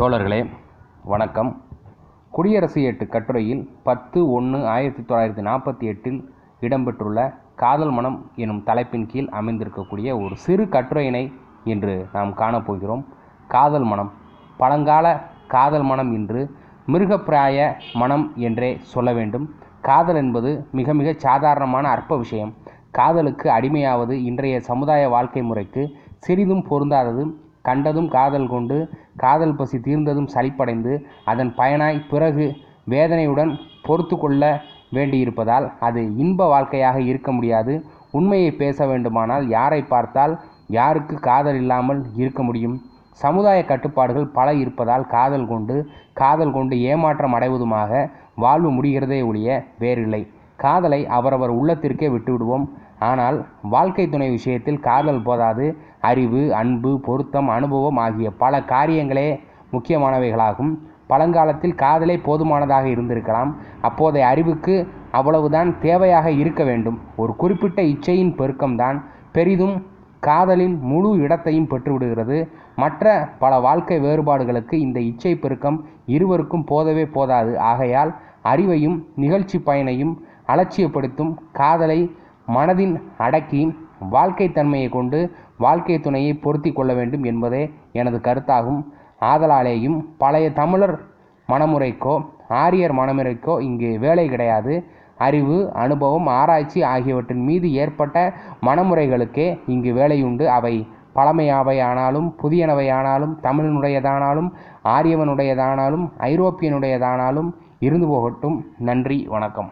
தோழர்களே வணக்கம். குடியரசு எட்டு கட்டுரையில் பத்து ஒன்று ஆயிரத்தி தொள்ளாயிரத்தி நாற்பத்தி எட்டில் இடம்பெற்றுள்ள காதல் மனம் எனும் தலைப்பின் கீழ் அமைந்திருக்கக்கூடிய ஒரு சிறு கட்டுரையினை இன்று நாம் காணப்போகிறோம். காதல் மனம். பழங்கால காதல் மனம் இன்று மிருகப்பிராய மனம் என்றே சொல்ல வேண்டும். காதல் என்பது மிக மிக சாதாரணமான அற்ப விஷயம். காதலுக்கு அடிமையாவது இன்றைய சமுதாய வாழ்க்கை முறைக்கு சிறிதும் பொருந்தாதது கண்டதும் காதல் கொண்டு காதல் பசி தீர்ந்ததும் சலிப்படைந்து அதன் பயனாய் பிறகு வேதனையுடன் பொறுத்து கொள்ள வேண்டியிருப்பதால் அது இன்ப வாழ்க்கையாக இருக்க முடியாது. உண்மையை பேச வேண்டுமானால் யாரை பார்த்தால் யாருக்கு காதல் இல்லாமல் இருக்க முடியும். சமுதாய கட்டுப்பாடுகள் பல இருப்பதால் காதல் கொண்டு காதல் கொண்டு ஏமாற்றம் அடைவதுமாக வாழ்வு முடிகிறதே ஒழிய வேறில்லை. காதலை அவரவர் உள்ளத்திற்கே விட்டுவிடுவோம். ஆனால் வாழ்க்கை துணை விஷயத்தில் காதல் போதாது. அறிவு அன்பு பொருத்தம் அனுபவம் ஆகிய பல காரியங்களே முக்கியமானவைகளாகும். பழங்காலத்தில் காதலே போதுமானதாக இருந்திருக்கலாம். அப்போதைய அறிவுக்கு அவ்வளவுதான் தேவையாக இருக்க வேண்டும். ஒரு குறிப்பிட்ட இச்சையின் பெருக்கம்தான் பெரிதும் காதலின் முழு இடத்தையும் பெற்றுவிடுகிறது. மற்ற பல வாழ்க்கை வேறுபாடுகளுக்கு இந்த இச்சை பெருக்கம் இருவருக்கும் போதவே போதாது. ஆகையால் அறிவையும் நிகழ்ச்சி பயனையும் அலட்சியப்படுத்தும் காதலை மனதின் அடக்கி வாழ்க்கை தன்மையை கொண்டு வாழ்க்கை துணையை பொருத்தி கொள்ள வேண்டும் என்பதே எனது கருத்தாகும். ஆதலாலேயும் பழைய தமிழர் மனமுறைக்கோ ஆரியர் மனமுறைக்கோ இங்கு வேலை கிடையாது. அறிவு அனுபவம் ஆராய்ச்சி ஆகியவற்றின் மீது ஏற்பட்ட மனமுறைகளுக்கே இங்கு வேலையுண்டு. அவை பழமையாவையானாலும் புதியனவையானாலும் தமிழனுடையதானாலும் ஆரியவனுடையதானாலும் ஐரோப்பியனுடையதானாலும் இருந்து போகட்டும். நன்றி வணக்கம்.